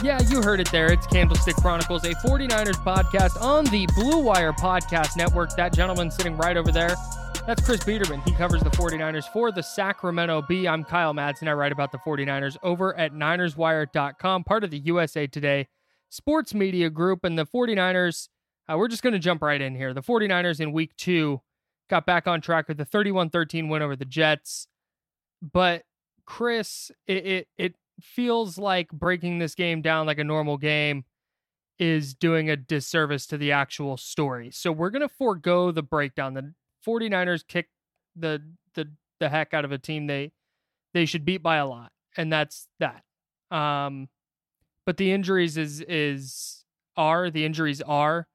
Yeah, you heard it there. It's Candlestick Chronicles, a 49ers podcast on the Blue Wire Podcast Network. That gentleman sitting right over there, that's Chris Biederman. He covers the 49ers for the Sacramento Bee. I'm Kyle Madsen. I write about the 49ers over at NinersWire.com, part of the USA Today sports media group. And the 49ers, uh, we're just going to jump right in here. The 49ers in week two got back on track with the 31 13 win over the Jets. But Chris, it, it, it feels like breaking this game down like a normal game is doing a disservice to the actual story. So we're going to forego the breakdown. The 49ers kick the the the heck out of a team they they should beat by a lot. And that's that. Um but the injuries is is are the injuries are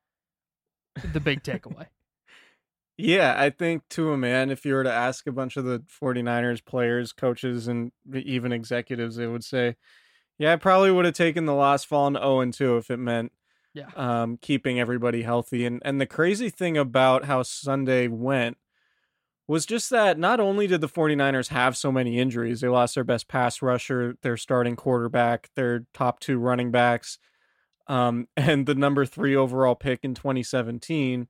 the big takeaway. Yeah, I think to a man, if you were to ask a bunch of the 49ers players, coaches, and even executives, they would say, yeah, I probably would have taken the loss falling 0 and 2 if it meant yeah. um, keeping everybody healthy. And and the crazy thing about how Sunday went was just that not only did the 49ers have so many injuries, they lost their best pass rusher, their starting quarterback, their top two running backs, um, and the number three overall pick in 2017.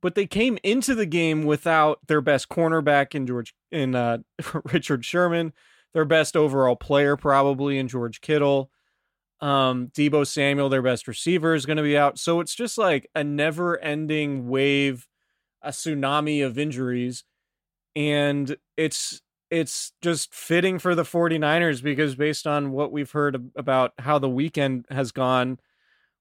But they came into the game without their best cornerback in George in uh, Richard Sherman, their best overall player probably in George Kittle. Um, Deebo Samuel, their best receiver, is going to be out. So it's just like a never ending wave, a tsunami of injuries. And it's it's just fitting for the 49ers because based on what we've heard about how the weekend has gone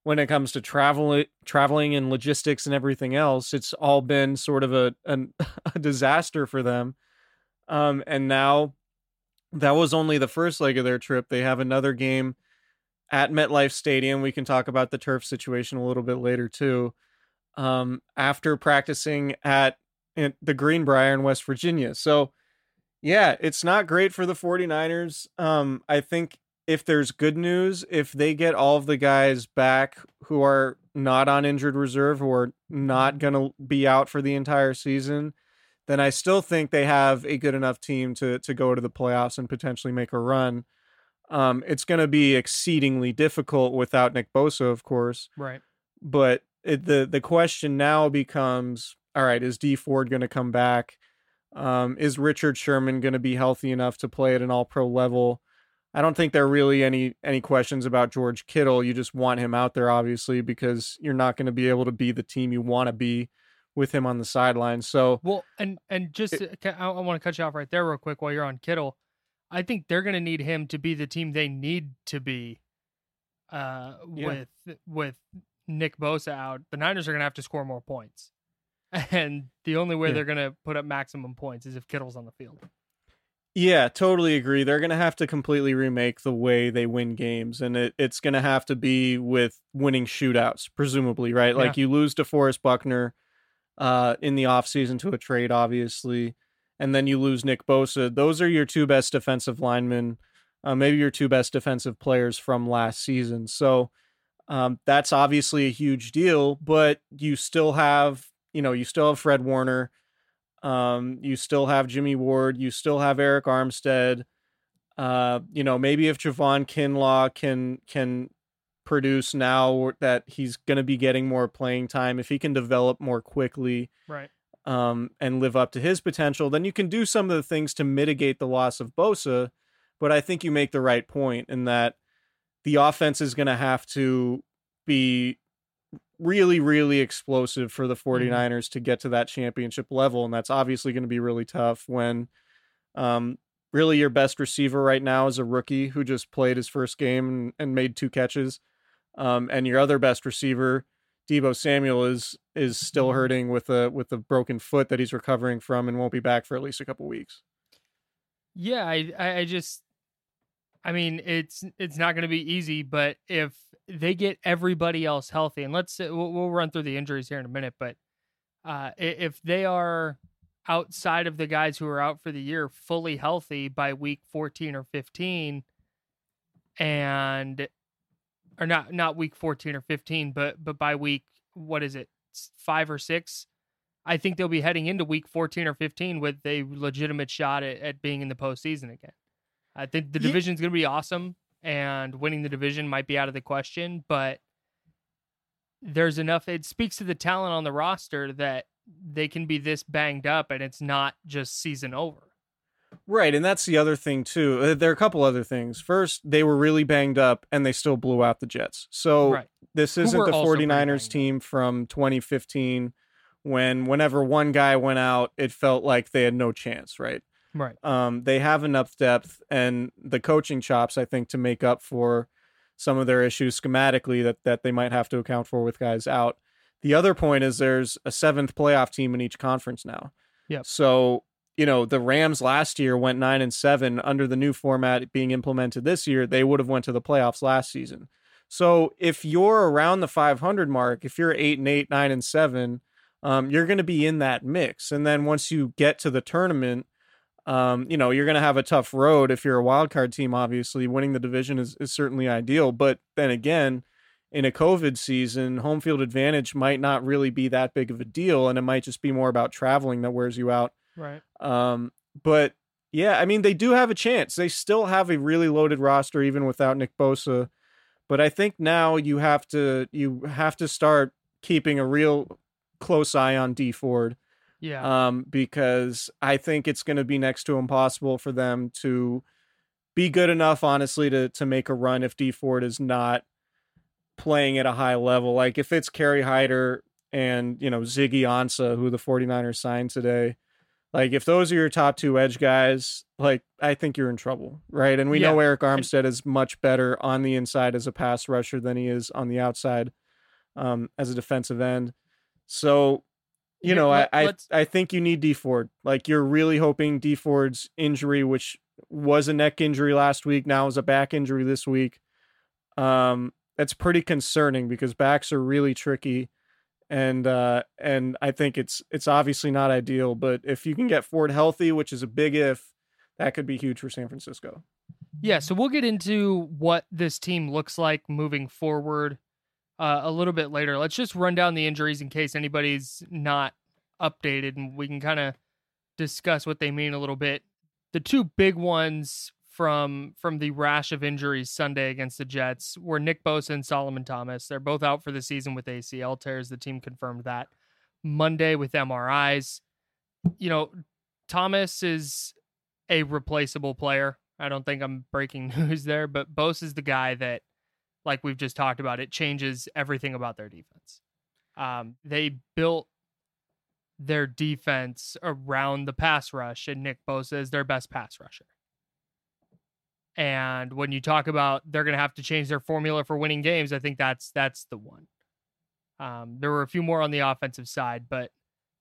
when it comes to travel traveling and logistics and everything else, it's all been sort of a an, a disaster for them. Um, and now that was only the first leg of their trip. They have another game at MetLife Stadium. We can talk about the turf situation a little bit later too. Um, after practicing at the Greenbrier in West Virginia, so Yeah, it's not great for the 49ers. Um, I think if there's good news, if they get all of the guys back who are not on injured reserve, who are not going to be out for the entire season, then I still think they have a good enough team to to go to the playoffs and potentially make a run. Um, it's going to be exceedingly difficult without Nick Bosa, of course. Right. But it, the the question now becomes: All right, is Dee Ford going to come back? Um, is Richard Sherman going to be healthy enough to play at an All Pro level? I don't think there are really any any questions about George Kittle. You just want him out there, obviously, because you're not going to be able to be the team you want to be with him on the sideline. So well, and and just it, I, I want to cut you off right there real quick while you're on Kittle. I think they're going to need him to be the team they need to be. Uh, yeah. with with Nick Bosa out, the Niners are going to have to score more points, and the only way yeah. they're going to put up maximum points is if Kittle's on the field. Yeah, totally agree. They're going to have to completely remake the way they win games, and it, it's going to have to be with winning shootouts, presumably, right? Yeah. Like you lose to Forrest Buckner uh, in the offseason to a trade, obviously, and then you lose Nick Bosa. Those are your two best defensive linemen, uh, maybe your two best defensive players from last season. So um, that's obviously a huge deal, but you still have, you know, you still have Fred Warner. Um, you still have Jimmy Ward. You still have Arik Armstead. Uh, you know, maybe if Javon Kinlaw can can produce now that he's going to be getting more playing time, if he can develop more quickly, right, um, and live up to his potential, then you can do some of the things to mitigate the loss of Bosa. But I think you make the right point in that the offense is going to have to be really, really explosive for the 49ers mm-hmm. to get to that championship level. And that's obviously going to be really tough when um, really your best receiver right now is a rookie who just played his first game and, and made two catches. Um, and your other best receiver, Deebo Samuel, is is still hurting with a with a broken foot that he's recovering from and won't be back for at least a couple weeks. Yeah, I I just I mean it's it's not going to be easy, but if they get everybody else healthy, and let's we'll, we'll run through the injuries here in a minute, but uh, if they are outside of the guys who are out for the year fully healthy by week 14 or 15 and or not not week 14 or 15 but but by week what is it 5 or 6 I think they'll be heading into week 14 or 15 with a legitimate shot at, at being in the postseason again. I think the division is going to be awesome and winning the division might be out of the question, but there's enough it speaks to the talent on the roster that they can be this banged up and it's not just season over. Right, and that's the other thing too. Uh, there are a couple other things. First, they were really banged up and they still blew out the Jets. So right. this isn't the 49ers team from 2015 when whenever one guy went out, it felt like they had no chance, right? Right. Um, they have enough depth and the coaching chops, I think, to make up for some of their issues schematically that that they might have to account for with guys out. The other point is there's a seventh playoff team in each conference now. Yeah. So you know the Rams last year went nine and seven under the new format being implemented this year. They would have went to the playoffs last season. So if you're around the 500 mark, if you're eight and eight, nine and seven, um, you're going to be in that mix. And then once you get to the tournament, um, you know, you're going to have a tough road if you're a wild card team. Obviously, winning the division is, is certainly ideal. But then again, in a COVID season, home field advantage might not really be that big of a deal, and it might just be more about traveling that wears you out. Right. Um, but yeah, I mean, they do have a chance. They still have a really loaded roster, even without Nick Bosa. But I think now you have to you have to start keeping a real close eye on Dee Ford yeah. Um, because I think it's going to be next to impossible for them to be good enough, honestly, to to make a run if Dee Ford is not playing at a high level. Like if it's Kerry Hyder and, you know, Ziggy Ansah, who the 49ers signed today, like if those are your top two edge guys, like I think you're in trouble, right? And we yeah. know Arik Armstead is much better on the inside as a pass rusher than he is on the outside um, as a defensive end. So you know, let, I, I I think you need Dee Ford. Like you're really hoping Dee Ford's injury, which was a neck injury last week, now is a back injury this week. Um, that's pretty concerning because backs are really tricky, and uh, and I think it's it's obviously not ideal. But if you can get Ford healthy, which is a big if, that could be huge for San Francisco. Yeah, so we'll get into what this team looks like moving forward uh, a little bit later. Let's just run down the injuries in case anybody's not updated, and we can kind of discuss what they mean a little bit. The two big ones from from the rash of injuries Sunday against the Jets were Nick Bosa and Solomon Thomas. They're both out for the season with ACL tears. The team confirmed that Monday with MRIs. You know, Thomas is a replaceable player. I don't think I'm breaking news there, but Bosa is the guy that, like we've just talked about, it changes everything about their defense. Um, they built their defense around the pass rush, and Nick Bosa is their best pass rusher. And when you talk about they're going to have to change their formula for winning games, I think that's that's the one. Um, there were a few more on the offensive side, but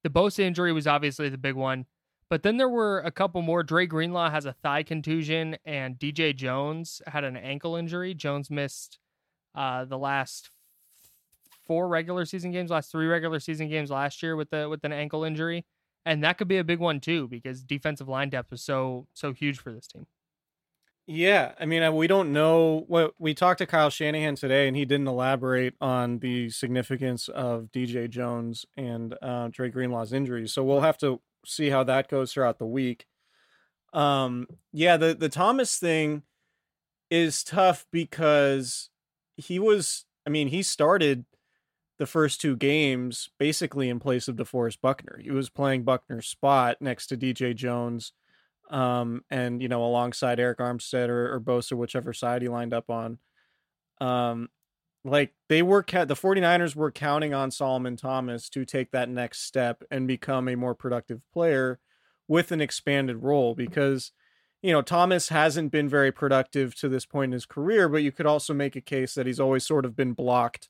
the Bosa injury was obviously the big one. But then there were a couple more. Dre Greenlaw has a thigh contusion, and DJ Jones had an ankle injury. Jones missed uh, the last four regular season games, last three regular season games last year with the with an ankle injury, and that could be a big one too because defensive line depth was so so huge for this team. Yeah, I mean, uh, we don't know what we talked to Kyle Shanahan today, and he didn't elaborate on the significance of DJ Jones and uh, Dre Greenlaw's injuries. So we'll have to see how that goes throughout the week. Um, yeah, the the Thomas thing is tough because he was. I mean, he started the first two games basically in place of DeForest Buckner. He was playing Buckner's spot next to DJ Jones um, and you know alongside Arik Armstead or, or Bosa, whichever side he lined up on. Um, like they were ca- the 49ers were counting on Solomon Thomas to take that next step and become a more productive player with an expanded role because you know Thomas hasn't been very productive to this point in his career, but you could also make a case that he's always sort of been blocked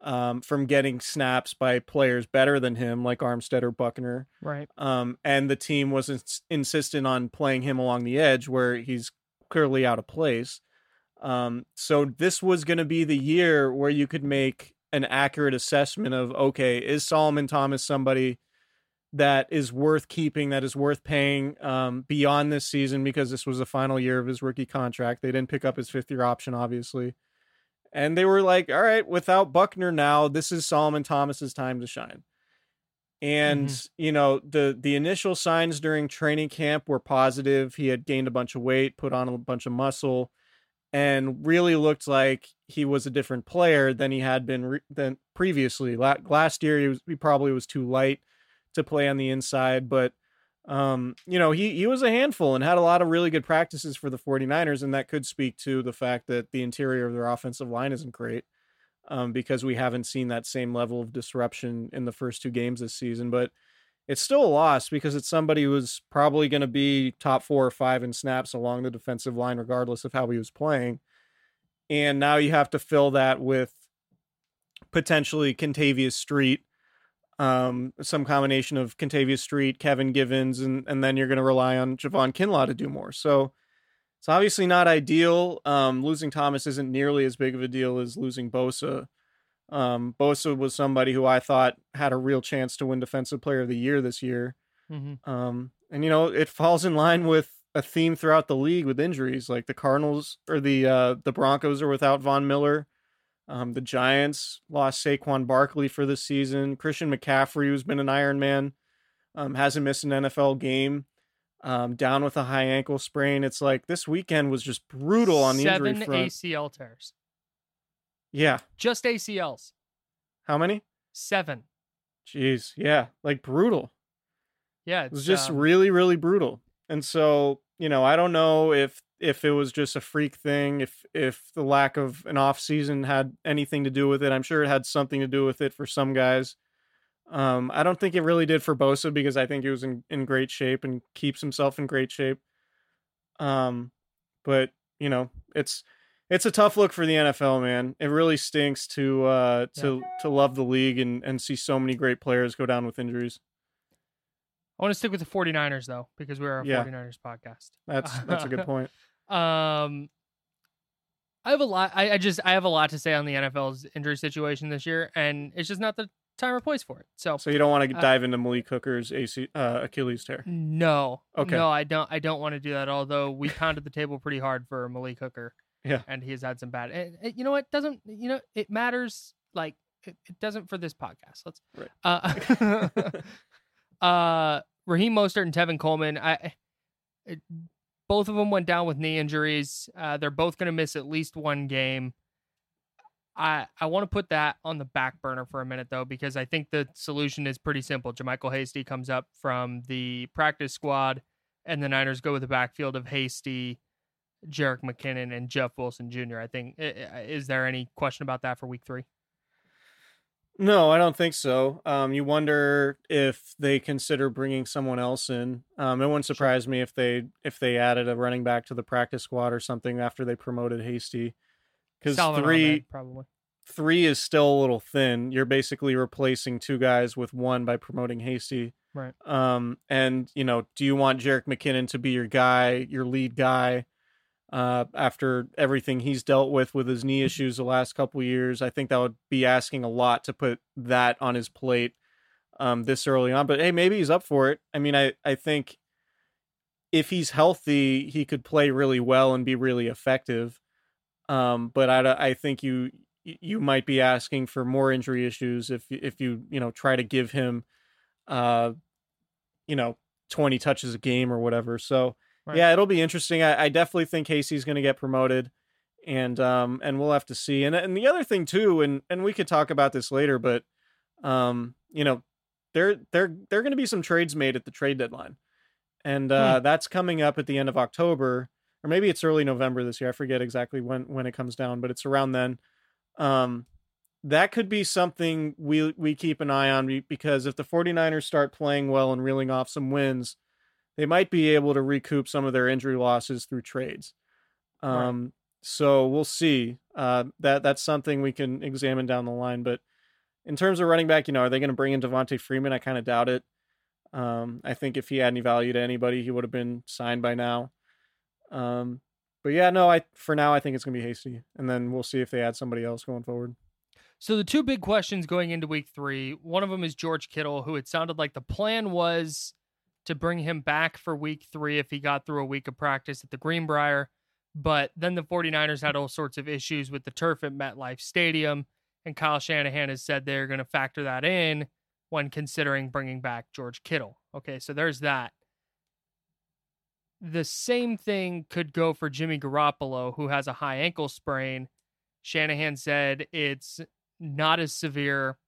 um, from getting snaps by players better than him, like Armstead or Buckner. Right. Um, and the team was ins- insistent on playing him along the edge where he's clearly out of place. Um, so this was going to be the year where you could make an accurate assessment of okay, is Solomon Thomas somebody that is worth keeping, that is worth paying um, beyond this season because this was the final year of his rookie contract. They didn't pick up his fifth year option, obviously and they were like, "All right, without Buckner now, this is Solomon Thomas's time to shine." And mm-hmm. you know the the initial signs during training camp were positive. He had gained a bunch of weight, put on a bunch of muscle, and really looked like he was a different player than he had been re- than previously. Last year, he was he probably was too light to play on the inside, but um, you know, he he was a handful and had a lot of really good practices for the 49ers, and that could speak to the fact that the interior of their offensive line isn't great. Um, because we haven't seen that same level of disruption in the first two games this season. But it's still a loss because it's somebody who's probably going to be top four or five in snaps along the defensive line, regardless of how he was playing. And now you have to fill that with potentially Kentavius Street um, some combination of Kentavius Street, Kevin Givens, and and then you're going to rely on Javon Kinlaw to do more. So it's obviously not ideal. Um, losing Thomas isn't nearly as big of a deal as losing Bosa. Um, Bosa was somebody who I thought had a real chance to win Defensive Player of the Year this year. Mm-hmm. Um, and you know it falls in line with a theme throughout the league with injuries. Like the Cardinals or the uh, the Broncos are without Von Miller. Um, the Giants lost Saquon Barkley for the season. Christian McCaffrey, who's been an Iron Man, um, hasn't missed an NFL game. Um, down with a high ankle sprain. It's like this weekend was just brutal on the Seven injury front. ACL tears. Yeah, just ACLs. How many? Seven. Jeez, yeah, like brutal. Yeah, it was just um... really, really brutal. And so, you know, I don't know if if it was just a freak thing, if if the lack of an off season had anything to do with it. I'm sure it had something to do with it for some guys. Um, I don't think it really did for Bosa because I think he was in, in great shape and keeps himself in great shape. Um, but you know, it's it's a tough look for the NFL, man. It really stinks to uh to yeah. to love the league and and see so many great players go down with injuries. I want to stick with the 49ers though, because we're a yeah. 49ers podcast. That's that's a good point. Um I have a lot I, I just I have a lot to say on the NFL's injury situation this year, and it's just not the time or place for it. So, So you don't want to Uh, dive into Malik Hooker's AC, uh, Achilles tear. no, Okay. no, I don't. I don't want to do that. Although we pounded the table pretty hard for Malik Hooker. Yeah. and he has had some bad. And, and you know what? Doesn't you know it matters? Like it, it doesn't for this podcast. Let's. Right. Uh, uh, Raheem Mostert and Tevin Coleman. I. Both of them went down with knee injuries. Uh, they're both going to miss at least one game. I I want to put that on the back burner for a minute though, because I think the solution is pretty simple. JaMycal Hasty comes up from the practice squad, and the Niners go with the backfield of Hasty, Jerick McKinnon, and Jeff Wilson Jr. I think. Is there any question about that for Week Three? No, I don't think so. Um, you wonder if they consider bringing someone else in. Um, it wouldn't surprise me if they if they added a running back to the practice squad or something after they promoted Hasty, because three Ahmed, probably. three is still a little thin. You're basically replacing two guys with one by promoting Hasty. Right. Um, and you know, do you want Jerick McKinnon to be your guy, your lead guy? Uh, after everything he's dealt with with his knee issues the last couple years, I think that would be asking a lot to put that on his plate um, this early on. But hey, maybe he's up for it. I mean, I I think if he's healthy, he could play really well and be really effective. Um, but I I think you you might be asking for more injury issues if if you you know try to give him uh you know 20 touches a game or whatever so Right. yeah it'll be interesting. I, I definitely think Hasty's going to get promoted and um and we'll have to see. And and the other thing too and and we could talk about this later but um you know there there there are going to be some trades made at the trade deadline. And uh that's coming up at the end of october or maybe it's early november this year i forget exactly when when it comes down but it's around then. Um that could be something we we keep an eye on because if the 49ers start playing well and reeling off some wins they might be able to recoup some of their injury losses through trades. Um so we'll see. Uh that that's something we can examine down the line but in terms of running back you know are they going to bring in Devonta Freeman? I kind of doubt it. Um I think if he had any value to anybody he would have been signed by now. Um but yeah no I for now I think it's going to be hasty and then we'll see if they add somebody else going forward. So the two big questions going into week three, one of them is George Kittle, who it sounded like the plan was to bring him back for week three if he got through a week of practice at the Greenbrier. But then the 49ers had all sorts of issues with the turf at MetLife Stadium. And Kyle Shanahan has said they're going to factor that in when considering bringing back George Kittle. Okay, so there's that. The same thing could go for Jimmy Garoppolo, who has a high ankle sprain. Shanahan said it's not as severe.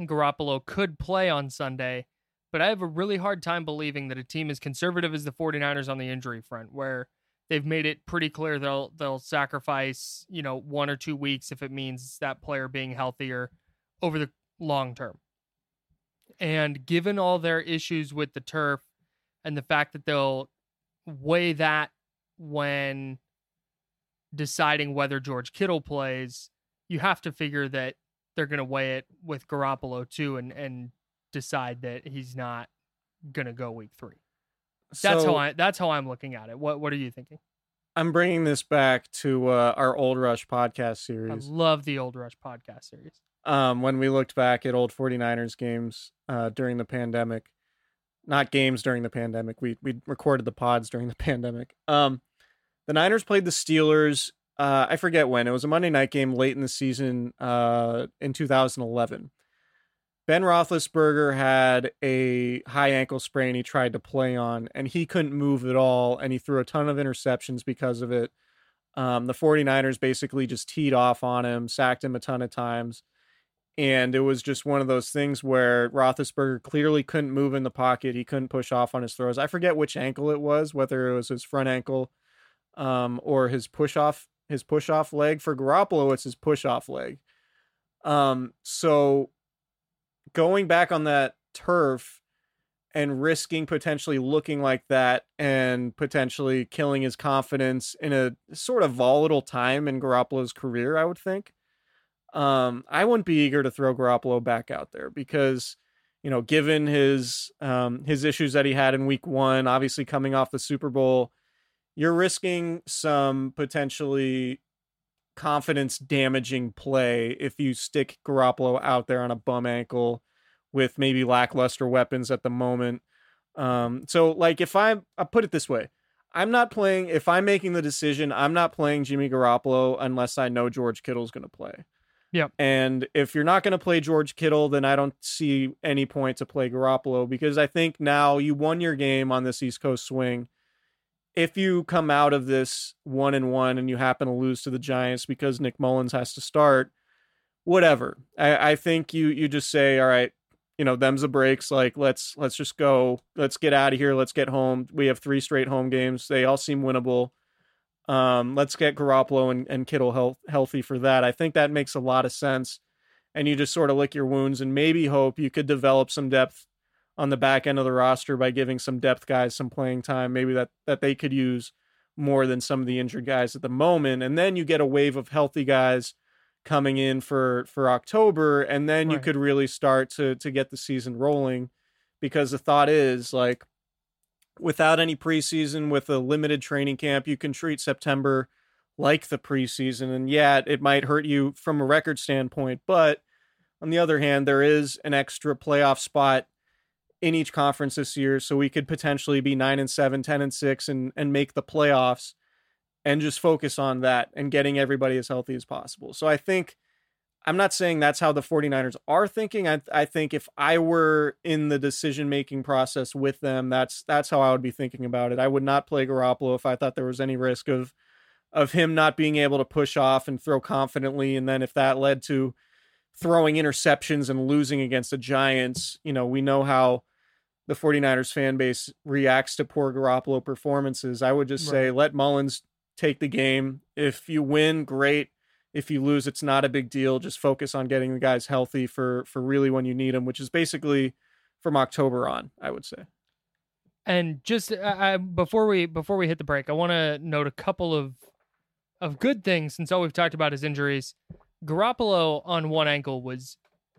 Garoppolo could play on Sunday, but I have a really hard time believing that a team as conservative as the 49ers on the injury front, where they've made it pretty clear they'll they'll sacrifice, you know, one or two weeks if it means that player being healthier over the long term. And given all their issues with the turf and the fact that they'll weigh that when deciding whether George Kittle plays, you have to figure that they're going to weigh it with Garoppolo too and and decide that he's not going to go week 3. That's So- how I that's how I'm looking at it. What what are you thinking? I'm bringing this back to uh, our old rush podcast series. I love the Old Rush podcast series. um, when we looked back at old 49ers games uh, during the pandemic. Not games during the pandemic. We we recorded the pods during the pandemic. Um, the Niners played the Steelers. Uh, I forget when. It was a Monday night game late in the season uh, in 2011. Ben Roethlisberger had a high ankle sprain he tried to play on, and he couldn't move at all, and he threw a ton of interceptions because of it. Um, the 49ers basically just teed off on him, sacked him a ton of times. And it was just one of those things where Roethlisberger clearly couldn't move in the pocket. He couldn't push off on his throws. I forget which ankle it was, whether it was his front ankle um, or his push off his push off leg. For Garoppolo, it's his push off leg. Um, so going back on that turf and risking potentially looking like that and potentially killing his confidence in a sort of volatile time in Garoppolo's career, I would think. Um, I wouldn't be eager to throw Garoppolo back out there because, you know, given his um his issues that he had in week one, obviously coming off the Super Bowl, you're risking some potentially confidence damaging play if you stick Garoppolo out there on a bum ankle with maybe lackluster weapons at the moment. Um, so like if I I put it this way, I'm not playing if I'm making the decision, I'm not playing Jimmy Garoppolo unless I know George Kittle's going to play. Yep. And if you're not going to play George Kittle, then I don't see any point to play Garoppolo because I think now you won your game on this East Coast swing. If you come out of this one and one and you happen to lose to the Giants because Nick Mullens has to start, whatever. I, I think you you just say, all right, you know, them's the breaks. Like let's let's just go. Let's get out of here. Let's get home. We have three straight home games. They all seem winnable. Um, let's get Garoppolo and, and Kittle health, healthy for that. I think that makes a lot of sense. And you just sort of lick your wounds and maybe hope you could develop some depth on the back end of the roster by giving some depth guys some playing time, maybe that that they could use more than some of the injured guys at the moment. And then you get a wave of healthy guys coming in for for October, and then right. you could really start to to get the season rolling. Because the thought is like without any preseason, with a limited training camp, you can treat September like the preseason. And yeah, it might hurt you from a record standpoint, but on the other hand, there is an extra playoff spot in each conference this year, so we could potentially be nine and seven, 10 and six, and and make the playoffs, and just focus on that and getting everybody as healthy as possible. So I think I'm not saying that's how the 49ers are thinking. I I think if I were in the decision making process with them, that's that's how I would be thinking about it. I would not play Garoppolo if I thought there was any risk of of him not being able to push off and throw confidently, and then if that led to throwing interceptions and losing against the Giants, you know, we know how the 49ers fan base reacts to poor Garoppolo performances. I would just right. say let Mullens take the game. If you win, great. If you lose, it's not a big deal. Just focus on getting the guys healthy for for really when you need them, which is basically from October on, I would say. And just uh, before we before we hit the break, I want to note a couple of of good things since all we've talked about is injuries. Garoppolo on one ankle was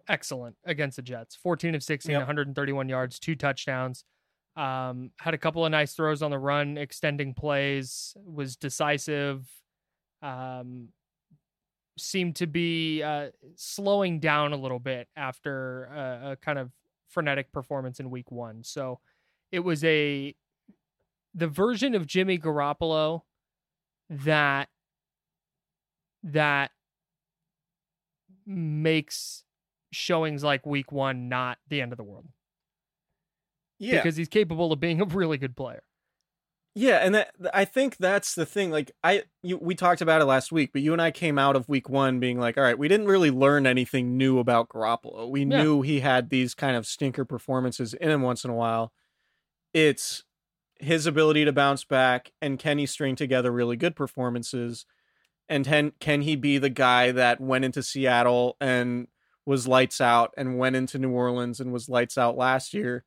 excellent against the Jets. 14 of 16, yep. 131 yards, two touchdowns. Um, had a couple of nice throws on the run, extending plays, was decisive. Um, seemed to be uh, slowing down a little bit after a, a kind of frenetic performance in week one. So it was a the version of Jimmy Garoppolo that that makes showings like week one not the end of the world. Yeah. Because he's capable of being a really good player. Yeah, and that I think that's the thing. Like I, you, we talked about it last week, but you and I came out of week one being like, all right, we didn't really learn anything new about Garoppolo. We yeah. knew he had these kind of stinker performances in him once in a while. It's his ability to bounce back, and can he string together really good performances? And can can he be the guy that went into Seattle and was lights out and went into New Orleans and was lights out last year.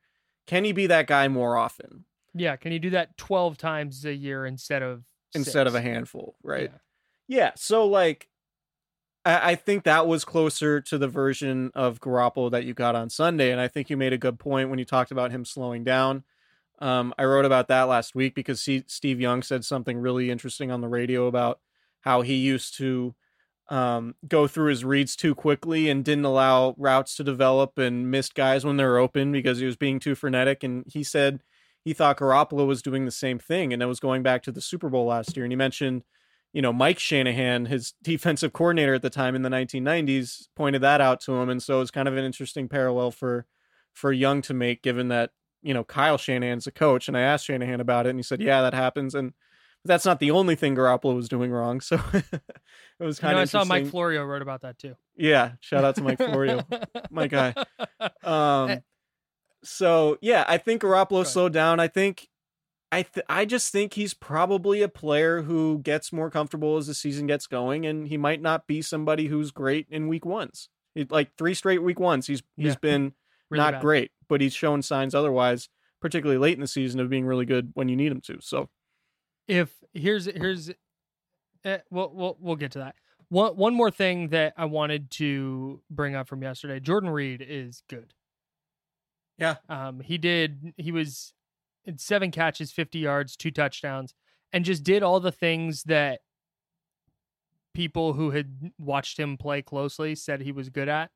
Can he be that guy more often? Yeah, can he do that 12 times a year instead of instead of a handful, right? Yeah. yeah so like I, I think that was closer to the version of Garoppolo that you got on Sunday, and I think you made a good point when you talked about him slowing down. Um, I wrote about that last week because Steve Young said something really interesting on the radio about how he used to um, go through his reads too quickly and didn't allow routes to develop and missed guys when they were open because he was being too frenetic. And he said he thought Garoppolo was doing the same thing. And that was going back to the Super Bowl last year. And he mentioned, you know, Mike Shanahan, his defensive coordinator at the time in the 1990s, pointed that out to him. And so it's kind of an interesting parallel for for Young to make, given that you know Kyle Shanahan's a coach. And I asked Shanahan about it, and he said, "Yeah, that happens." And that's not the only thing Garoppolo was doing wrong. So it was kind you know, of. I saw Mike Florio wrote about that too. Yeah, shout out to Mike Florio, my guy. Um, eh. so yeah, I think Garoppolo slowed down. I think, I th- I just think he's probably a player who gets more comfortable as the season gets going, and he might not be somebody who's great in week ones. He, like three straight week ones, he's he's yeah. been really not bad. great, but he's shown signs otherwise, particularly late in the season, of being really good when you need him to. So if here's here's uh, we'll, we'll we'll get to that. One one more thing that I wanted to bring up from yesterday. Jordan Reed is good. Yeah. Um he did he was seven catches, 50 yards, two touchdowns and just did all the things that people who had watched him play closely said he was good at.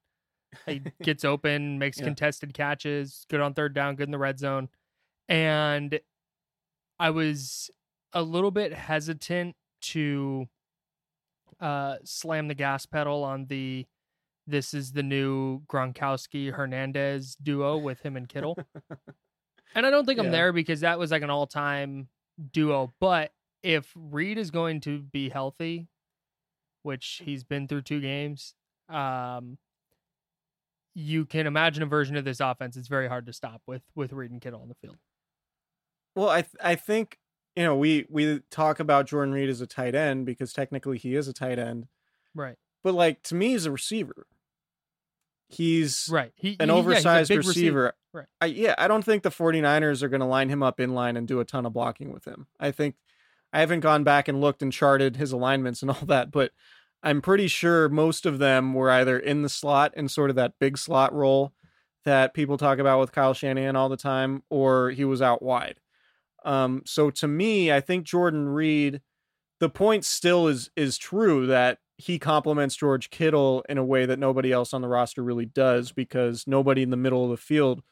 He gets open, makes Yeah. contested catches, good on third down, good in the red zone. And I was a little bit hesitant to uh slam the gas pedal on the this is the new Gronkowski Hernandez duo with him and Kittle. and I don't think I'm there because that was like an all-time duo, but if Reed is going to be healthy, which he's been through two games, um you can imagine a version of this offense it's very hard to stop with with Reed and Kittle on the field. Well, I th- I think you know we we talk about Jordan Reed as a tight end because technically he is a tight end, Right. but like to me he's a receiver. He's Right. He an he- yeah, oversized big receiver. Right. I, yeah, I don't think the 49ers are going to line him up in line and do a ton of blocking with him. I think I haven't gone back and looked and charted his alignments and all that, but I'm pretty sure most of them were either in the slot in sort of that big slot role that people talk about with Kyle Shanahan all the time, or he was out wide. Um, so to me, I think Jordan Reed, the point still is is true that he complements George Kittle in a way that nobody else on the roster really does because nobody in the middle of the field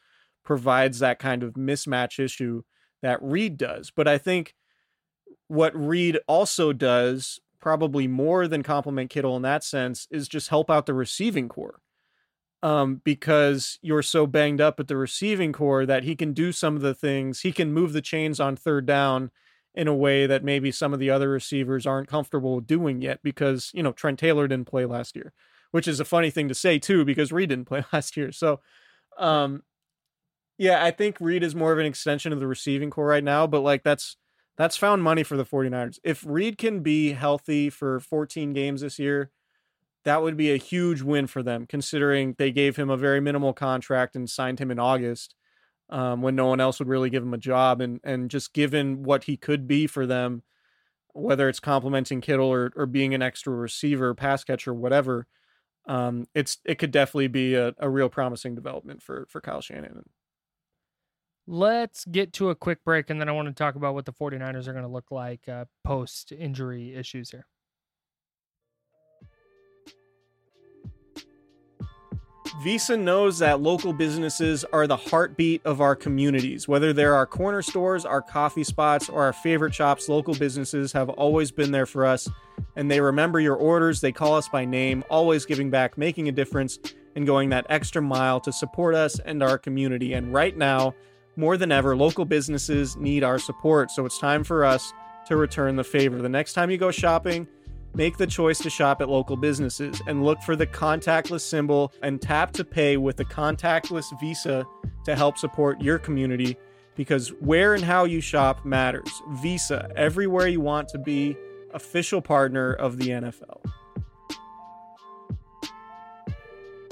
provides that kind of mismatch issue that Reed does. But I think what Reed also does, probably more than complement Kittle in that sense, is just help out the receiving corps. Um, because you're so banged up at the receiving corps that he can do some of the things. He can move the chains on third down in a way that maybe some of the other receivers aren't comfortable doing yet because, you know, Trent Taylor didn't play last year, which is a funny thing to say too, because Reed didn't play last year. So, um, yeah, I think Reed is more of an extension of the receiving corps right now, but like that's that's found money for the 49ers. If Reed can be healthy for 14 games this year, that would be a huge win for them, considering they gave him a very minimal contract and signed him in August um, when no one else would really give him a job. And, and just given what he could be for them, whether it's complementing Kittle or, or being an extra receiver, pass catcher, whatever, um, it's it could definitely be a, a real promising development for, for Kyle Shanahan. Let's get to a quick break and then I want to talk about what the 49ers are going to look like uh, post injury issues here. Visa knows that local businesses are the heartbeat of our communities. Whether they're our corner stores, our coffee spots, or our favorite shops, local businesses have always been there for us. And they remember your orders, they call us by name, always giving back, making a difference, and going that extra mile to support us and our community. And right now, more than ever, local businesses need our support. So it's time for us to return the favor. The next time you go shopping, Make the choice to shop at local businesses and look for the contactless symbol and tap to pay with the contactless Visa to help support your community because where and how you shop matters. Visa, everywhere you want to be, official partner of the NFL.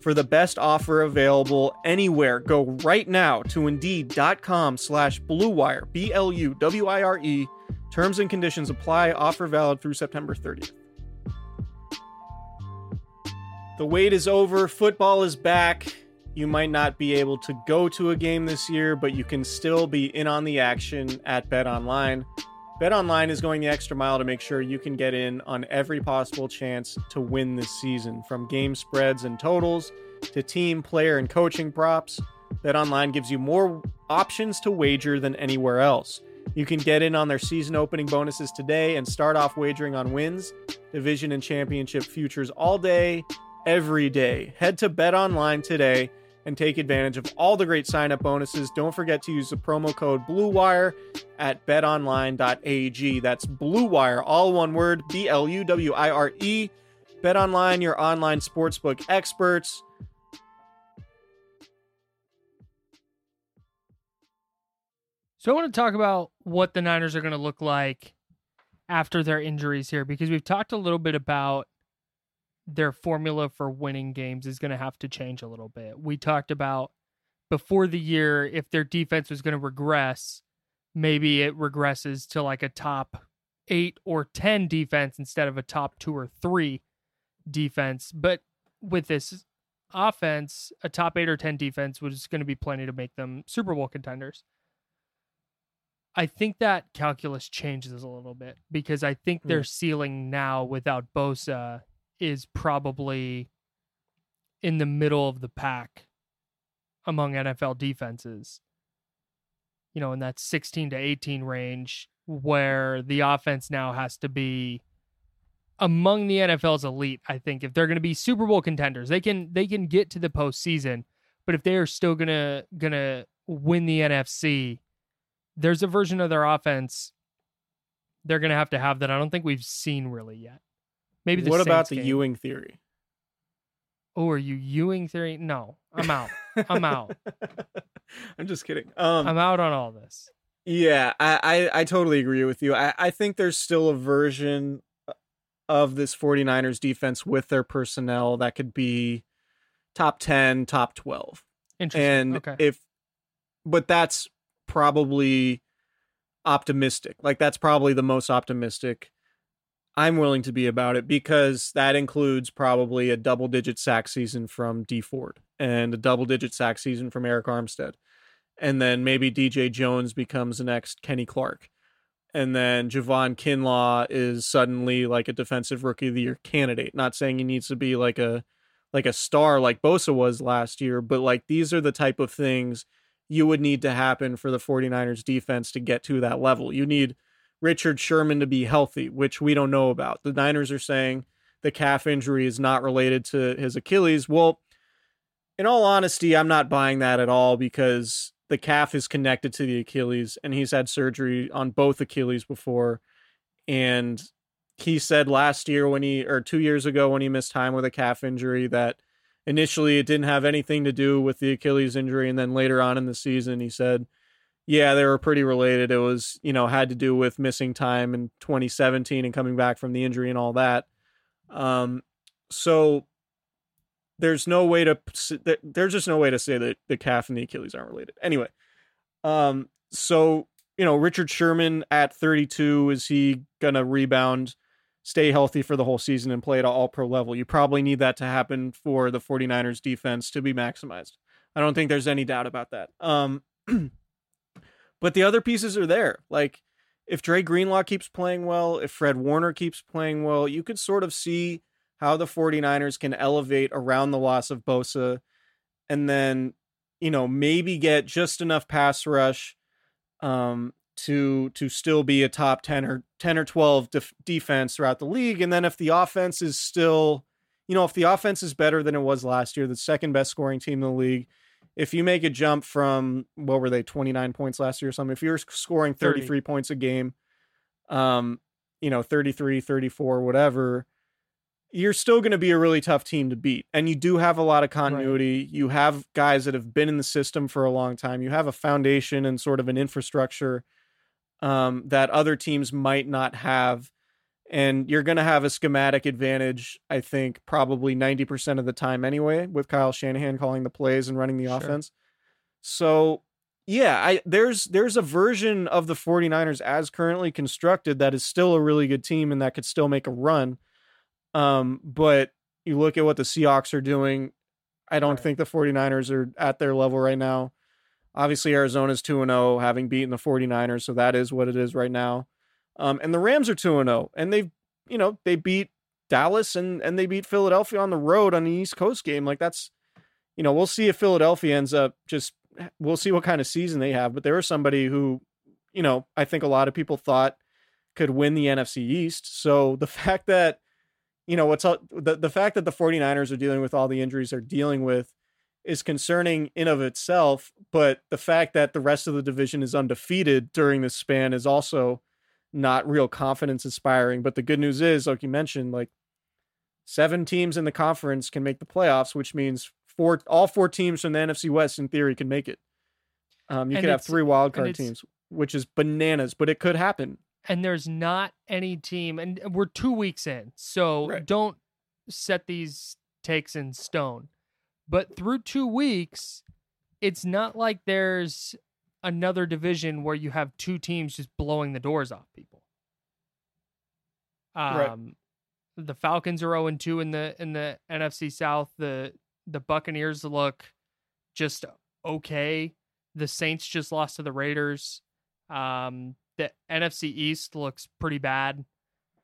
for the best offer available anywhere. Go right now to Indeed.com slash BlueWire, B-L-U-W-I-R-E. Terms and conditions apply. Offer valid through September 30th. The wait is over. Football is back. You might not be able to go to a game this year, but you can still be in on the action at Bet Online. Bet Online is going the extra mile to make sure you can get in on every possible chance to win this season. From game spreads and totals to team, player, and coaching props, Bet Online gives you more options to wager than anywhere else. You can get in on their season opening bonuses today and start off wagering on wins division and championship futures all day, every day. Head to Bet Online today and take advantage of all the great sign up bonuses. Don't forget to use the promo code BLUEWIRE at betonline.ag. That's BLUEWIRE, all one word, B L U W I R E. BetOnline, your online sportsbook experts. So I want to talk about what the Niners are going to look like after their injuries here because we've talked a little bit about their formula for winning games is going to have to change a little bit. We talked about before the year if their defense was going to regress, maybe it regresses to like a top 8 or 10 defense instead of a top 2 or 3 defense. But with this offense, a top 8 or 10 defense was going to be plenty to make them Super Bowl contenders. I think that calculus changes a little bit because I think their mm. ceiling now without Bosa is probably in the middle of the pack among NFL defenses. You know, in that 16 to 18 range where the offense now has to be among the NFL's elite. I think if they're going to be Super Bowl contenders, they can they can get to the postseason, but if they are still gonna gonna win the NFC, there's a version of their offense they're going to have to have that I don't think we've seen really yet. Maybe the what about the game. Ewing theory? Oh, are you Ewing theory? No, I'm out. I'm out. I'm just kidding. Um, I'm out on all this. Yeah, I, I, I totally agree with you. I, I think there's still a version of this 49ers defense with their personnel that could be top 10, top 12. Interesting. And okay. if, but that's probably optimistic. Like, that's probably the most optimistic I'm willing to be about it because that includes probably a double digit sack season from Dee Ford and a double digit sack season from Arik Armstead. And then maybe DJ Jones becomes the next Kenny Clark. And then Javon Kinlaw is suddenly like a defensive rookie of the year candidate. Not saying he needs to be like a like a star like Bosa was last year, but like these are the type of things you would need to happen for the 49ers defense to get to that level. You need Richard Sherman to be healthy, which we don't know about. The Niners are saying the calf injury is not related to his Achilles. Well, in all honesty, I'm not buying that at all because the calf is connected to the Achilles and he's had surgery on both Achilles before. And he said last year when he, or two years ago when he missed time with a calf injury, that initially it didn't have anything to do with the Achilles injury. And then later on in the season, he said, yeah, they were pretty related. It was, you know, had to do with missing time in 2017 and coming back from the injury and all that. Um, so there's no way to there's just no way to say that the calf and the Achilles aren't related. Anyway, um, so you know, Richard Sherman at 32 is he gonna rebound, stay healthy for the whole season and play at all pro level? You probably need that to happen for the 49ers defense to be maximized. I don't think there's any doubt about that. Um, but the other pieces are there. Like if Dre Greenlaw keeps playing well, if Fred Warner keeps playing well, you could sort of see how the 49ers can elevate around the loss of Bosa and then, you know, maybe get just enough pass rush um, to to still be a top 10 or 10 or 12 def- defense throughout the league and then if the offense is still, you know, if the offense is better than it was last year, the second best scoring team in the league, if you make a jump from what were they 29 points last year or something if you're scoring 33 30. points a game um you know 33 34 whatever you're still going to be a really tough team to beat and you do have a lot of continuity right. you have guys that have been in the system for a long time you have a foundation and sort of an infrastructure um, that other teams might not have and you're going to have a schematic advantage i think probably 90% of the time anyway with kyle shanahan calling the plays and running the sure. offense so yeah i there's there's a version of the 49ers as currently constructed that is still a really good team and that could still make a run um but you look at what the seahawks are doing i don't right. think the 49ers are at their level right now obviously arizona's 2-0 having beaten the 49ers so that is what it is right now um, and the Rams are 2 0, and they've, you know, they beat Dallas and, and they beat Philadelphia on the road on the East Coast game. Like, that's, you know, we'll see if Philadelphia ends up just, we'll see what kind of season they have. But there was somebody who, you know, I think a lot of people thought could win the NFC East. So the fact that you know, what's the the fact that the 49ers are dealing with all the injuries they're dealing with is concerning in of itself, but the fact that the rest of the division is undefeated during this span is also not real confidence inspiring. But the good news is, like you mentioned, like seven teams in the conference can make the playoffs, which means four all four teams from the NFC West in theory can make it. Um, you And could have three wild and card it's- teams, which is bananas, but it could happen. and there's not any team and we're two weeks in so Right. don't set these takes in stone but through two weeks it's not like there's another division where you have two teams just blowing the doors off people um Right. the falcons are 0 2 in the in the nfc south the the buccaneers look just okay the saints just lost to the raiders um the NFC East looks pretty bad.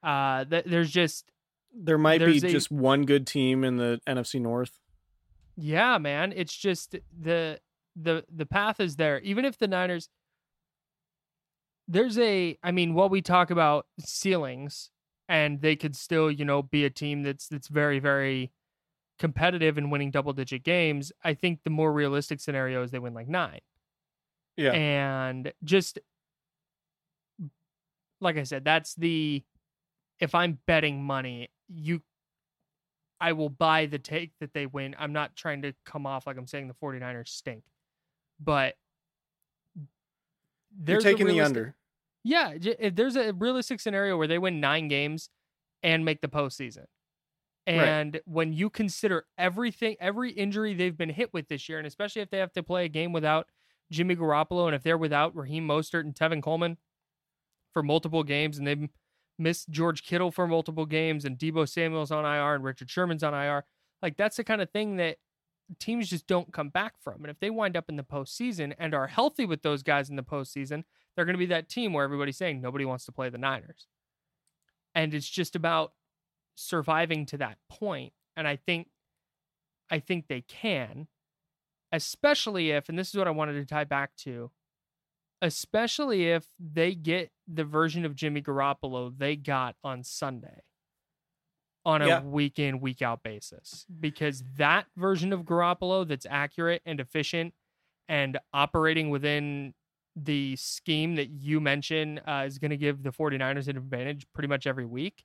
Uh, th- there's just There might be a- just one good team in the NFC North. yeah, man. It's just the the the path is there. Even if the Niners, there's a. I mean, while we talk about ceilings, and they could still, you know, be a team that's that's very very competitive and winning double digit games. I think the more realistic scenario is they win like nine. Yeah. And just like I said, that's the if I'm betting money, you I will buy the take that they win. I'm not trying to come off like I'm saying the 49ers stink. But a taking the under. Yeah, j- if there's a realistic scenario where they win 9 games and make the postseason. And when you consider everything, every injury they've been hit with this year, and especially if they have to play a game without Jimmy Garoppolo, and if they're without Raheem Mostert and Tevin Coleman for multiple games, and they've missed George Kittle for multiple games, and Deebo Samuel's on IR, and Richard Sherman's on IR, like that's the kind of thing that teams just don't come back from. And if they wind up in the postseason and are healthy with those guys in the postseason, they're going to be that team where everybody's saying nobody wants to play the Niners. And it's just about surviving to that point. And I think I think they can, especially if, and this is what I wanted to tie back to, especially if they get the version of Jimmy Garoppolo they got on Sunday on a Yeah. week in, week out basis. Because that version of Garoppolo that's accurate and efficient and operating within the scheme that you mentioned uh, is going to give the 49ers an advantage pretty much every week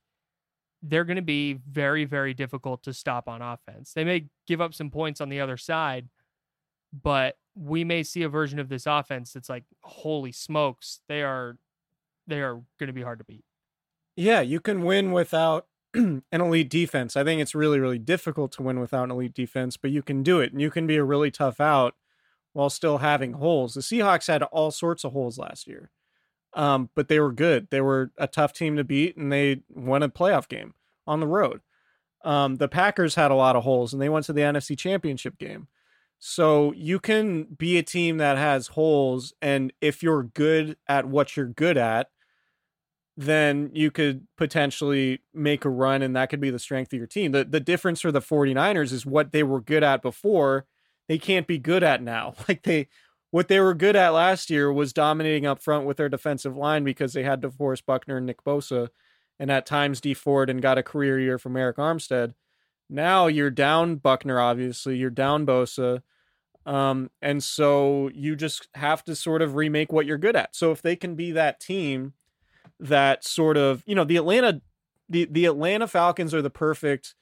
they're going to be very, very difficult to stop on offense. They may give up some points on the other side, but we may see a version of this offense that's like, holy smokes, they are they are going to be hard to beat. Yeah, you can win without an elite defense. I think it's really, really difficult to win without an elite defense, but you can do it. And you can be a really tough out while still having holes. The Seahawks had all sorts of holes last year. Um, but they were good. They were a tough team to beat and they won a playoff game on the road. Um, the Packers had a lot of holes and they went to the NFC championship game. So you can be a team that has holes. And if you're good at what you're good at, then you could potentially make a run and that could be the strength of your team. The the difference for the 49ers is what they were good at before, they can't be good at now. Like they what they were good at last year was dominating up front with their defensive line because they had DeForest Buckner and Nick Bosa and at times Dee Ford and got a career year from Arik Armstead. Now you're down Buckner obviously, you're down Bosa. Um, and so you just have to sort of remake what you're good at. So if they can be that team that sort of, you know, the Atlanta the the Atlanta Falcons are the perfect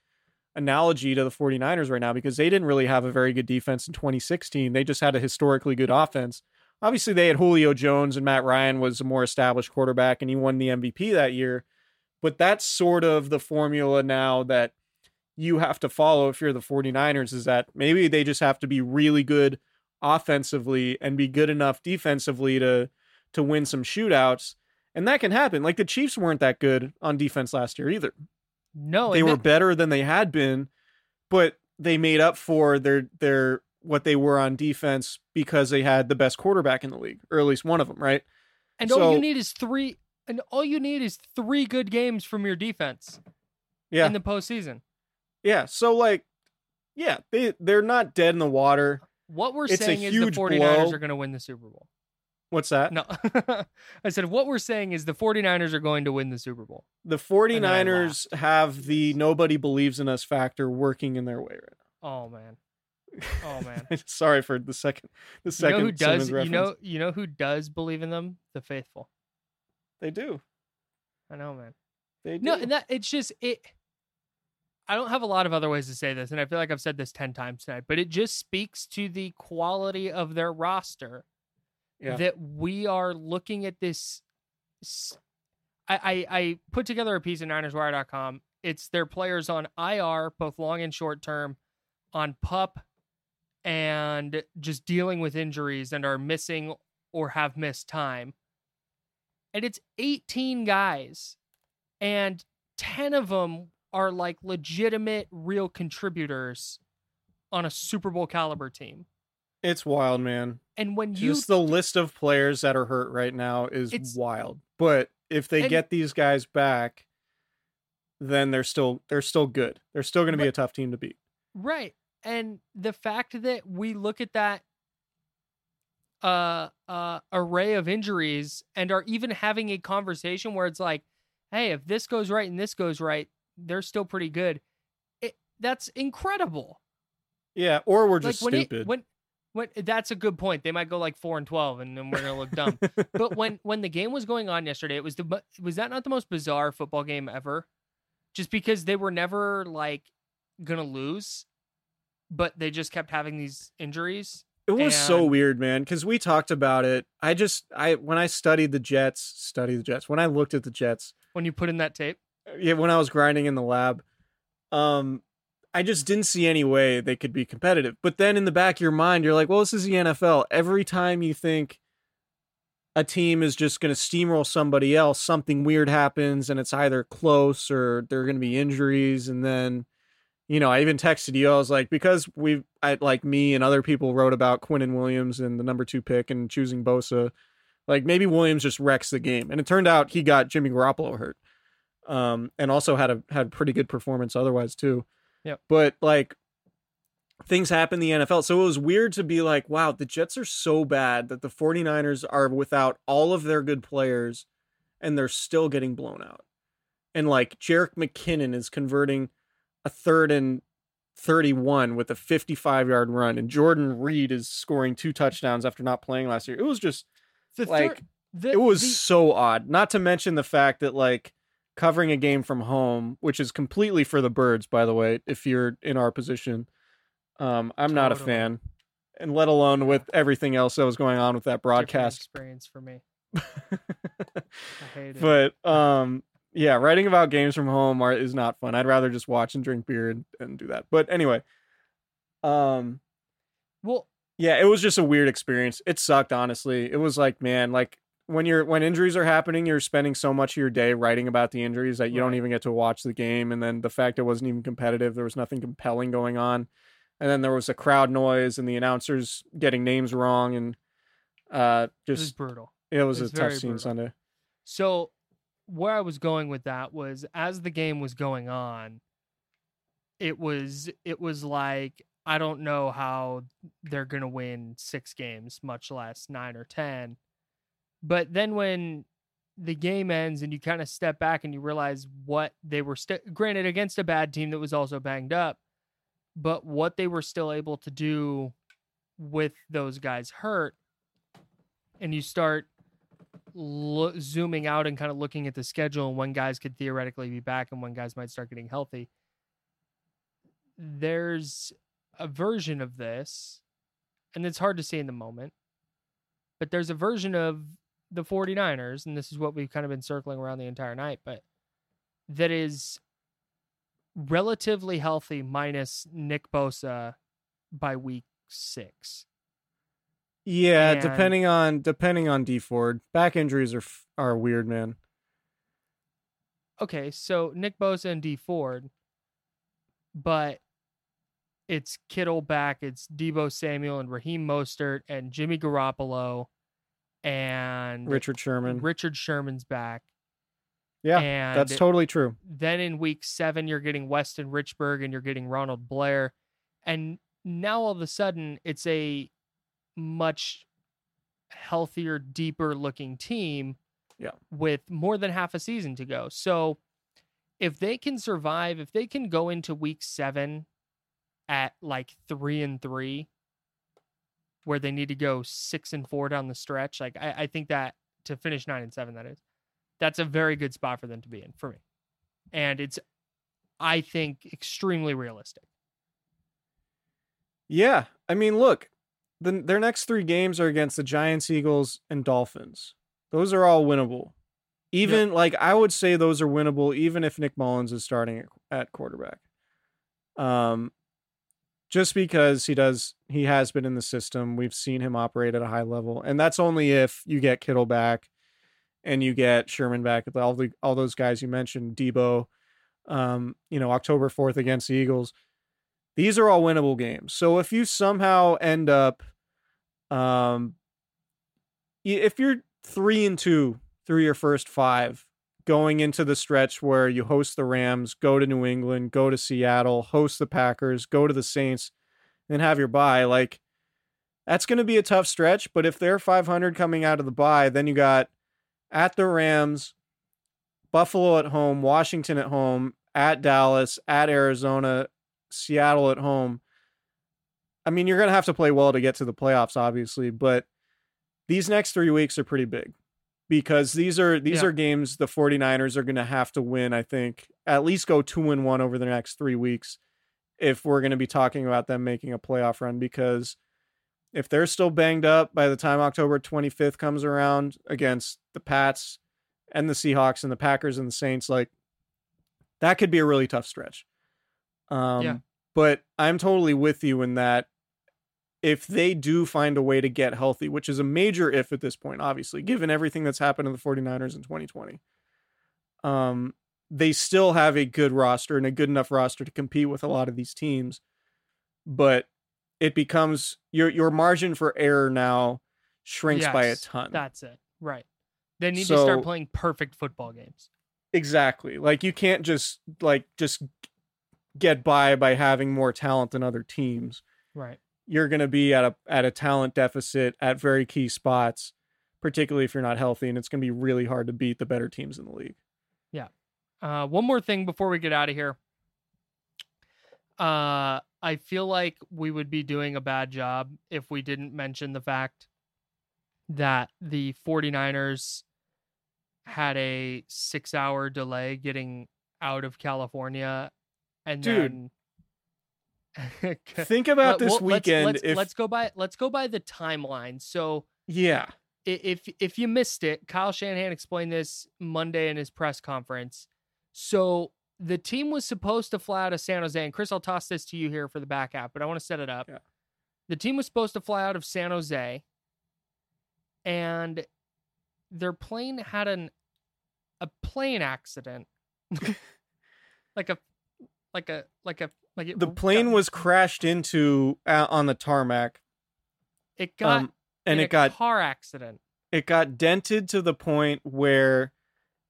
analogy to the 49ers right now because they didn't really have a very good defense in 2016. They just had a historically good offense. Obviously, they had Julio Jones and Matt Ryan was a more established quarterback and he won the MVP that year. But that's sort of the formula now that you have to follow if you're the 49ers is that maybe they just have to be really good offensively and be good enough defensively to to win some shootouts. And that can happen. Like the Chiefs weren't that good on defense last year either. No, they were that- better than they had been, but they made up for their their what they were on defense because they had the best quarterback in the league, or at least one of them, right? and all you need is three, and all you need is three good games from your defense Yeah. in the postseason. yeah. So like yeah, they they're not dead in the water. What we're It's saying is the huge 49ers blow. are going to win the Super Bowl. What's that? No. I said what we're saying is the 49ers are going to win the Super Bowl. The then I 49ers have the nobody believes in us factor working in their way right now. Oh man. Oh man. Sorry for the second the you second know who does Simmons you know reference. you know who does believe in them? The faithful. they do. I know, man. They do. No, and that it's just it. I don't have a lot of other ways to say this, and I feel like I've said this ten times tonight, but it just speaks to the quality of their roster Yeah. that we are looking at this. I I put together a piece at NinersWire.com. It's their players on IR, both long and short term, on pup, and just dealing with injuries and are missing or have missed time. And it's 18 guys, and 10 of them are like legitimate, real contributors on a Super Bowl caliber team. It's wild, man. And when you Just the list of players that are hurt right now is It's- wild. But if they And- get these guys back, then they're still they're still good. They're still going to be Right. a tough team to beat. Right. And the fact that we look at that uh uh array of injuries and are even having a conversation where it's like, hey, if this goes right and this goes right, they're still pretty good. It, that's incredible. Yeah, or we're just like when stupid. It, when when that's a good point. They might go like 4 and 12 and then we're going to look dumb. but when when the game was going on yesterday, it was the was that not the most bizarre football game ever? Just because they were never like gonna lose, but they just kept having these injuries. It was so weird, man, because we talked about it. I just I when I studied the Jets, studied the Jets. When I looked at the Jets, When you put in that tape, yeah, when I was grinding in the lab, um, I just didn't see any way they could be competitive. But then in the back of your mind, you're like, well, this is the NFL. Every time you think a team is just going to steamroll somebody else, something weird happens, and it's either close or there are going to be injuries, and then. You know, I even texted you. I was like, because we, I like me and other people wrote about Quinnen Williams and the number two pick and choosing Bosa. Like maybe Williams just wrecks the game, and it turned out he got Jimmy Garoppolo hurt um, and also had a had pretty good performance otherwise too. Yep. But like things happen in the NFL. So it was weird to be like, wow, the Jets are so bad that the 49ers are without all of their good players and they're still getting blown out. And like Jerick McKinnon is converting a third and 31 with a 55 yard run and Jordan Reed is scoring two touchdowns after not playing last year. It was just the like third, the, it was the- so odd. Not to mention the fact that like covering a game from home, which is completely for the birds, by the way, if you're in our position. Um, I'm not a fan, and let alone with everything else that was going on with that different broadcast. experience for me. I hate it. but um, yeah, writing about games from home are, is not fun. I'd rather just watch and drink beer and, and do that. But anyway, um, well, yeah, it was just a weird experience. It sucked, honestly. It was like, man, like when you're when injuries are happening, you're spending so much of your day writing about the injuries that you don't even get to watch the game. And then the fact it wasn't even competitive, there was nothing compelling going on. And then there was a crowd noise and the announcers getting names wrong, and uh, it was just brutal. it was, it was a tough scene brutal. Sunday. So where I was going with that was as the game was going on, it was it was like I don't know how they're gonna win six games, much less nine or ten. But then when the game ends and you kind of step back and you realize what they were st- granted against a bad team that was also banged up, but what they were still able to do with those guys hurt, and you start lo- zooming out and kind of looking at the schedule and when guys could theoretically be back and when guys might start getting healthy. There's a version of this, and it's hard to see in the moment, but there's a version of the 49ers, and this is what we've kind of been circling around the entire night, but that is relatively healthy minus Nick Bosa by week six. Yeah, And- depending on depending on Dee Ford, back injuries are are weird, man. okay, so Nick Bosa and Dee Ford, but it's Kittle back, it's Deebo Samuel and Raheem Mostert and Jimmy Garoppolo and Richard Sherman. Richard Sherman's back. yeah, and that's totally true. then in week seven, you're getting Weston Richburg and you're getting Ronald Blair. And now all of a sudden, it's a much healthier, deeper looking team Yeah. with more than half a season to go. So if they can survive, if they can go into week seven at like three and three, where they need to go six and four down the stretch, like I, I think that to finish nine and seven, that is, that's a very good spot for them to be in for me. And it's, I think, extremely realistic. Yeah, I mean, look, the, their next three games are against the Giants, Eagles, and Dolphins. Those are all winnable. Even like I would say those are winnable, even if Nick Mullens is starting at, at quarterback. Um, just because he does, he has been in the system. We've seen him operate at a high level, and that's only if you get Kittle back, and you get Sherman back. All the all those guys you mentioned, Deebo. Um, you know, October fourth against the Eagles these are all winnable games. So if you somehow end up, um, if you're three and two through your first five, going into the stretch where you host the Rams, go to New England, go to Seattle, host the Packers, go to the Saints, and have your bye, like that's going to be a tough stretch. But if they're 500 coming out of the bye, then you got at the Rams, Buffalo at home, Washington at home, at Dallas, at Arizona, Seattle at home. I mean, you're going to have to play well to get to the playoffs, obviously, but these next three weeks are pretty big because these are these Yeah. are games the 49ers are going to have to win, I think, at least go two and one over the next three weeks if we're going to be talking about them making a playoff run because if they're still banged up by the time October 25th comes around against the Pats and the Seahawks and the Packers and the Saints, like that could be a really tough stretch. Um, Yeah. But I'm totally with you in that if they do find a way to get healthy, which is a major if at this point, obviously, given everything that's happened to the 49ers in 2020, um, they still have a good roster and a good enough roster to compete with a lot of these teams. But it becomes your your margin for error now shrinks by a ton. That's it. Right. They need to start playing perfect football games. Exactly. Like you can't just like just get by by having more talent than other teams. Right. You're going to be at a at a talent deficit at very key spots, particularly if you're not healthy and it's going to be really hard to beat the better teams in the league. Yeah. Uh, one more thing before we get out of here. Uh, I feel like we would be doing a bad job if we didn't mention the fact that the 49ers had a six hour delay getting out of California. And Dude, then. Think about Let- this well, let's- weekend Let's, if let's go by let's go by the timeline. So yeah. if if you missed it, Kyle Shanahan explained this Monday in his press conference. So the team was supposed to fly out of San Jose, and Chris, I'll toss this to you here for the back half, but I want to set it up. Yeah. The team was supposed to fly out of San Jose, and their plane had an a plane accident, like a like a like a like it The plane got- was crashed into uh, on the tarmac it got um and in it a got car accident. it got dented to the point where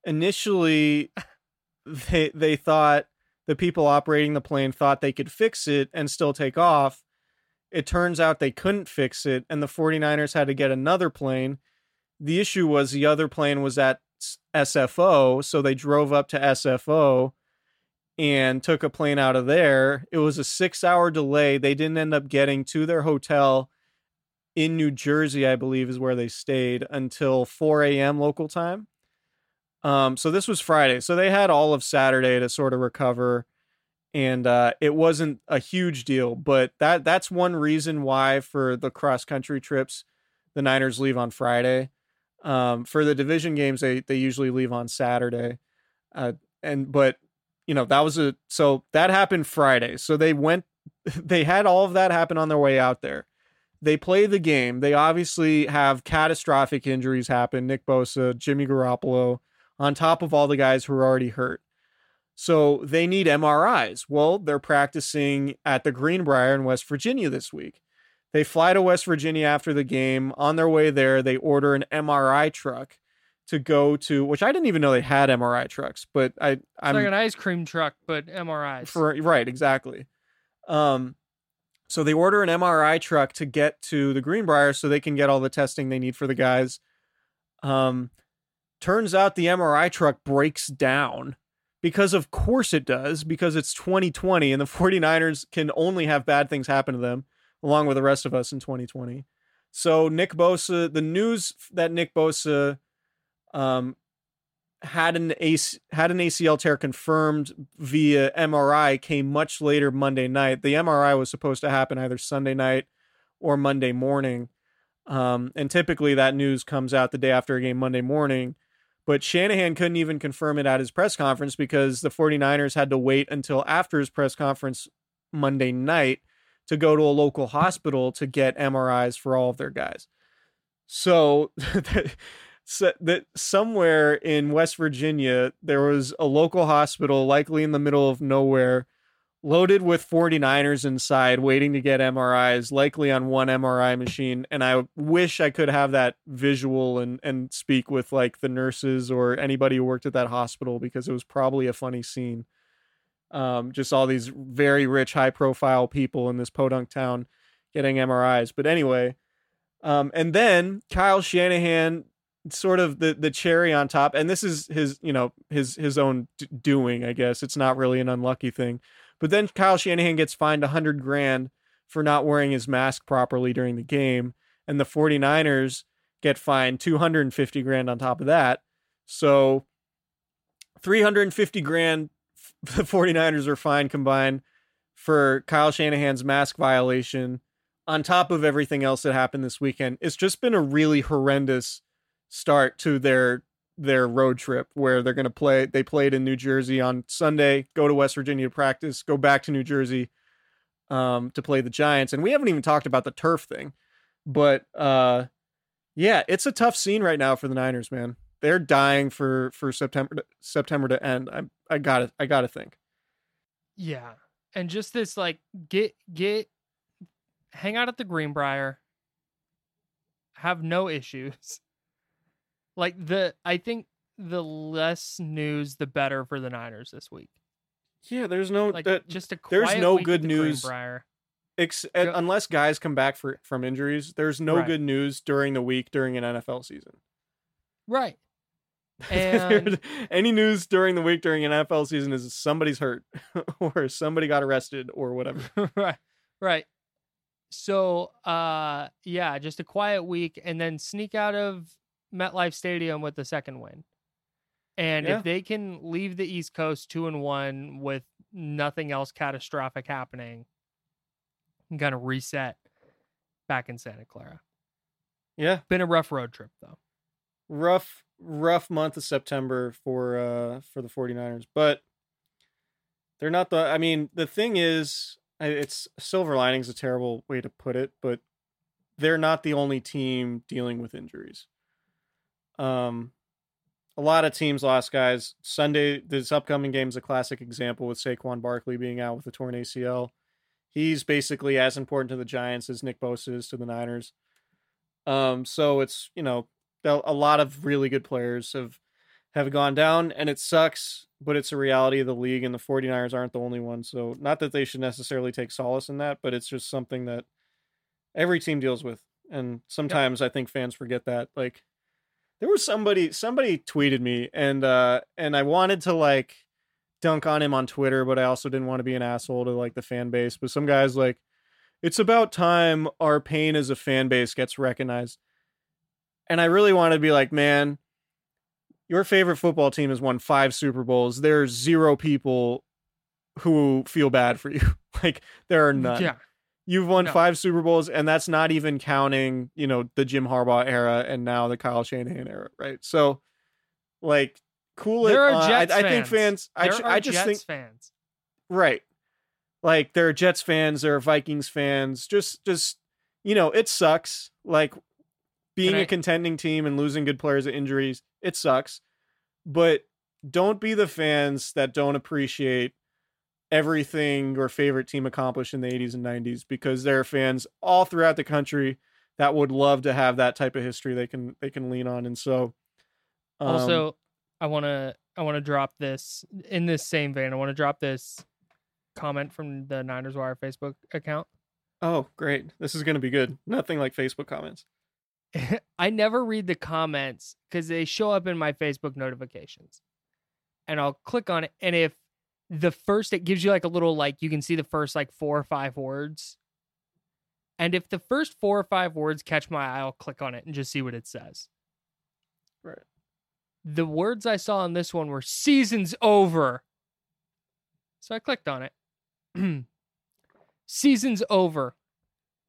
initially they they thought the people operating the plane thought they could fix it and still take off. It turns out they couldn't fix it and the 49ers had to get another plane. The issue was the other plane was at SFO, so they drove up to SFO and took a plane out of there. It was a 6-hour delay. They didn't end up getting to their hotel in New Jersey, I believe, is where they stayed until 4 a.m. local time. Um, so this was Friday. So they had all of Saturday to sort of recover. And uh, it wasn't a huge deal, but that that's one reason why for the cross country trips, the Niners leave on Friday. Um, for the division games, they they usually leave on Saturday. Uh, and but you know that was a so that happened Friday. So they went, they had all of that happen on their way out there they play the game. They obviously have catastrophic injuries happen. Nick Bosa, Jimmy Garoppolo, on top of all the guys who are already hurt. So they need MRIs. Well, they're practicing at the Greenbrier in West Virginia this week. They fly to West Virginia after the game. On their way there, they order an MRI truck to go to, which I didn't even know they had MRI trucks, but I I'm like an ice cream truck, but MRIs. for right, exactly. Um, So they order an MRI truck to get to the Greenbrier so they can get all the testing they need for the guys. Um, turns out the MRI truck breaks down because of course it does because it's 2020 and the 49ers can only have bad things happen to them along with the rest of us in 2020. So Nick Bosa, the news that Nick Bosa um, had an AC, had an ACL tear confirmed via MRI came much later Monday night. The MRI was supposed to happen either Sunday night or Monday morning. Um, and typically that news comes out the day after a game Monday morning. But Shanahan couldn't even confirm it at his press conference because the 49ers had to wait until after his press conference Monday night to go to a local hospital to get MRIs for all of their guys. So so that somewhere in West Virginia there was a local hospital likely in the middle of nowhere loaded with 49ers inside waiting to get MRIs likely on one MRI machine. And I wish I could have that visual and and speak with like the nurses or anybody who worked at that hospital because it was probably a funny scene. Um just all these very rich high profile people in this podunk town getting MRIs but anyway um and then Kyle Shanahan sort of the the cherry on top and this is his you know his his own d- doing i guess. It's not really an unlucky thing. But then kyle shanahan gets fined 100 grand for not wearing his mask properly during the game and the 49ers get fined 250 grand on top of that. So 350 grand the 49ers are fined combined for kyle shanahan's mask violation on top of everything else that happened this weekend. It's just been a really horrendous start to their their road trip where they're going to play they played in New Jersey on Sunday, go to West Virginia to practice, go back to New Jersey um to play the Giants and we haven't even talked about the turf thing. But uh yeah, it's a tough scene right now for the Niners, man. They're dying for for September to, September to end. I I got to I got to think. Yeah. And just this like get get hang out at the Greenbrier. Have no issues like the I think the less news the better for the Niners this week. Yeah, there's no Like that, just a there's no week good news ex- Go- unless guys come back for, from injuries. There's no Right. good news during the week during an NFL season. Right. And Any news during the week during an NFL season is somebody's hurt or somebody got arrested or whatever. right. Right. So uh yeah, just a quiet week and then sneak out of MetLife Stadium with the second win. And Yeah. if they can leave the East Coast two and one with nothing else catastrophic happening, kind of reset back in Santa Clara. Yeah, Been a rough road trip though. rough rough month of September for uh for the 49ers, but they're not the I mean, the thing is it's silver lining's a terrible way to put it, but they're not the only team dealing with injuries. Um a lot of teams lost guys. Sunday this upcoming game is a classic example with Saquon Barkley being out with a torn ACL. He's basically as important to the Giants as Nick Bosa is to the Niners. Um so it's, you know, a a lot of really good players have have gone down and it sucks but it's a reality of the league and the 49ers aren't the only ones so not that they should necessarily take solace in that but it's just something that every team deals with and sometimes i think fans forget that like there was somebody somebody tweeted me and uh and i wanted to like dunk on him on twitter but i also didn't want to be an asshole to like the fan base but some guys like it's about time our pain as a fan base gets recognized and I really want to be like, man, your favorite football team has won five Super Bowls. There's zero people who feel bad for you. like there are none. Yeah. You've won No. five Super Bowls, and that's not even counting, you know, the Jim Harbaugh era and now the Kyle Shanahan era, right? So, like, cool it. There are uh, Jets I, I think fans. I, There ju- are I just Jets think fans. right like there are jets fans there are vikings fans just just you know it sucks like being Can a I- contending team and losing good players to injuries it sucks but don't be the fans that don't appreciate everything your favorite team accomplished in the 80s and 90s because there are fans all throughout the country that would love to have that type of history they can they can lean on and so um, also, I want to I want to drop this in this same vein. I want to drop this comment from the Niners Wire Facebook account. Oh, great. This is going to be good. Nothing like Facebook comments. I never read the comments because they show up in my Facebook notifications. And I'll click on it. And if the first, it gives you like a little, like, you can see the first like four or five words. And if the first four or five words catch my eye, I'll click on it and just see what it says. Right. The words I saw on this one were season's over. So I clicked on it. season's over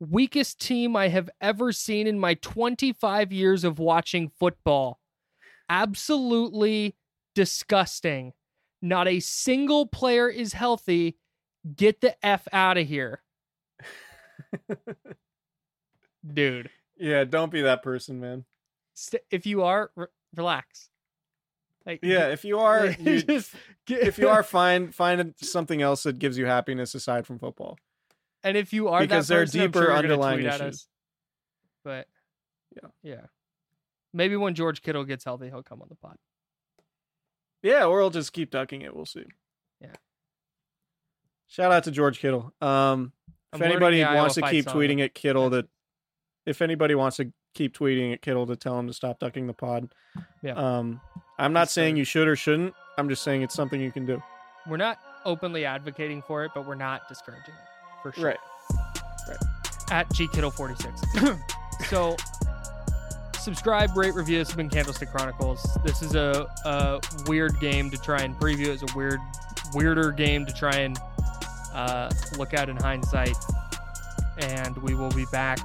weakest team I have ever seen in my 25 years of watching football. Absolutely disgusting. Not a single player is healthy. Get the F out of here. Dude. Yeah, don't be that person, man. St- if you are, re- relax. Like, Yeah, if you are, you, just get- if you are, find find something else that gives you happiness aside from football. And if you are Because that there are person, deeper sure underlying issues. us. But Yeah. yeah. Maybe when George Kittle gets healthy, he'll come on the pod. Yeah, or I'll just keep ducking it. We'll see. Yeah. Shout out to George Kittle. Um, if I'm anybody wants to keep tweeting at Kittle, that if anybody wants to keep tweeting at Kittle to tell him to stop ducking the pod, Yeah. Um, I'm not saying you should or shouldn't. I'm just saying it's something you can do. We're not openly advocating for it, but we're not discouraging it for sure. Right. Right. At gkittle46. so subscribe, rate, review. This has been Candlestick Chronicles. This is a, a weird game to try and preview. It's a weird, weirder game to try and uh, look at in hindsight. And we will be back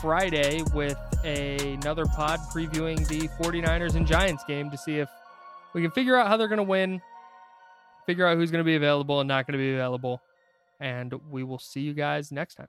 Friday with another pod previewing the 49ers and Giants game to see if we can figure out how they're going to win, figure out who's going to be available and not going to be available. And we will see you guys next time.